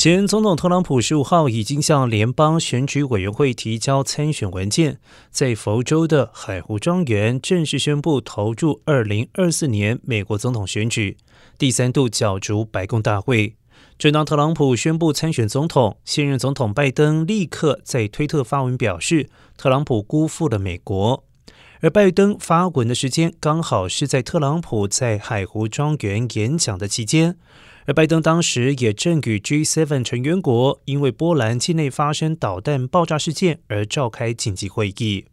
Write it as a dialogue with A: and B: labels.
A: 前总统特朗普十五号已经向联邦选举委员会提交参选文件，在佛州的海湖庄园正式宣布投入二零二四年美国总统选举，第三度角逐白宫大会。正当特朗普宣布参选总统，现任总统拜登立刻在推特发文表示，特朗普辜负了美国。而拜登发文的时间刚好是在特朗普在海湖庄园演讲的期间。而拜登当时也正与 G7 成员国因为波兰境内发生导弹爆炸事件而召开紧急会议。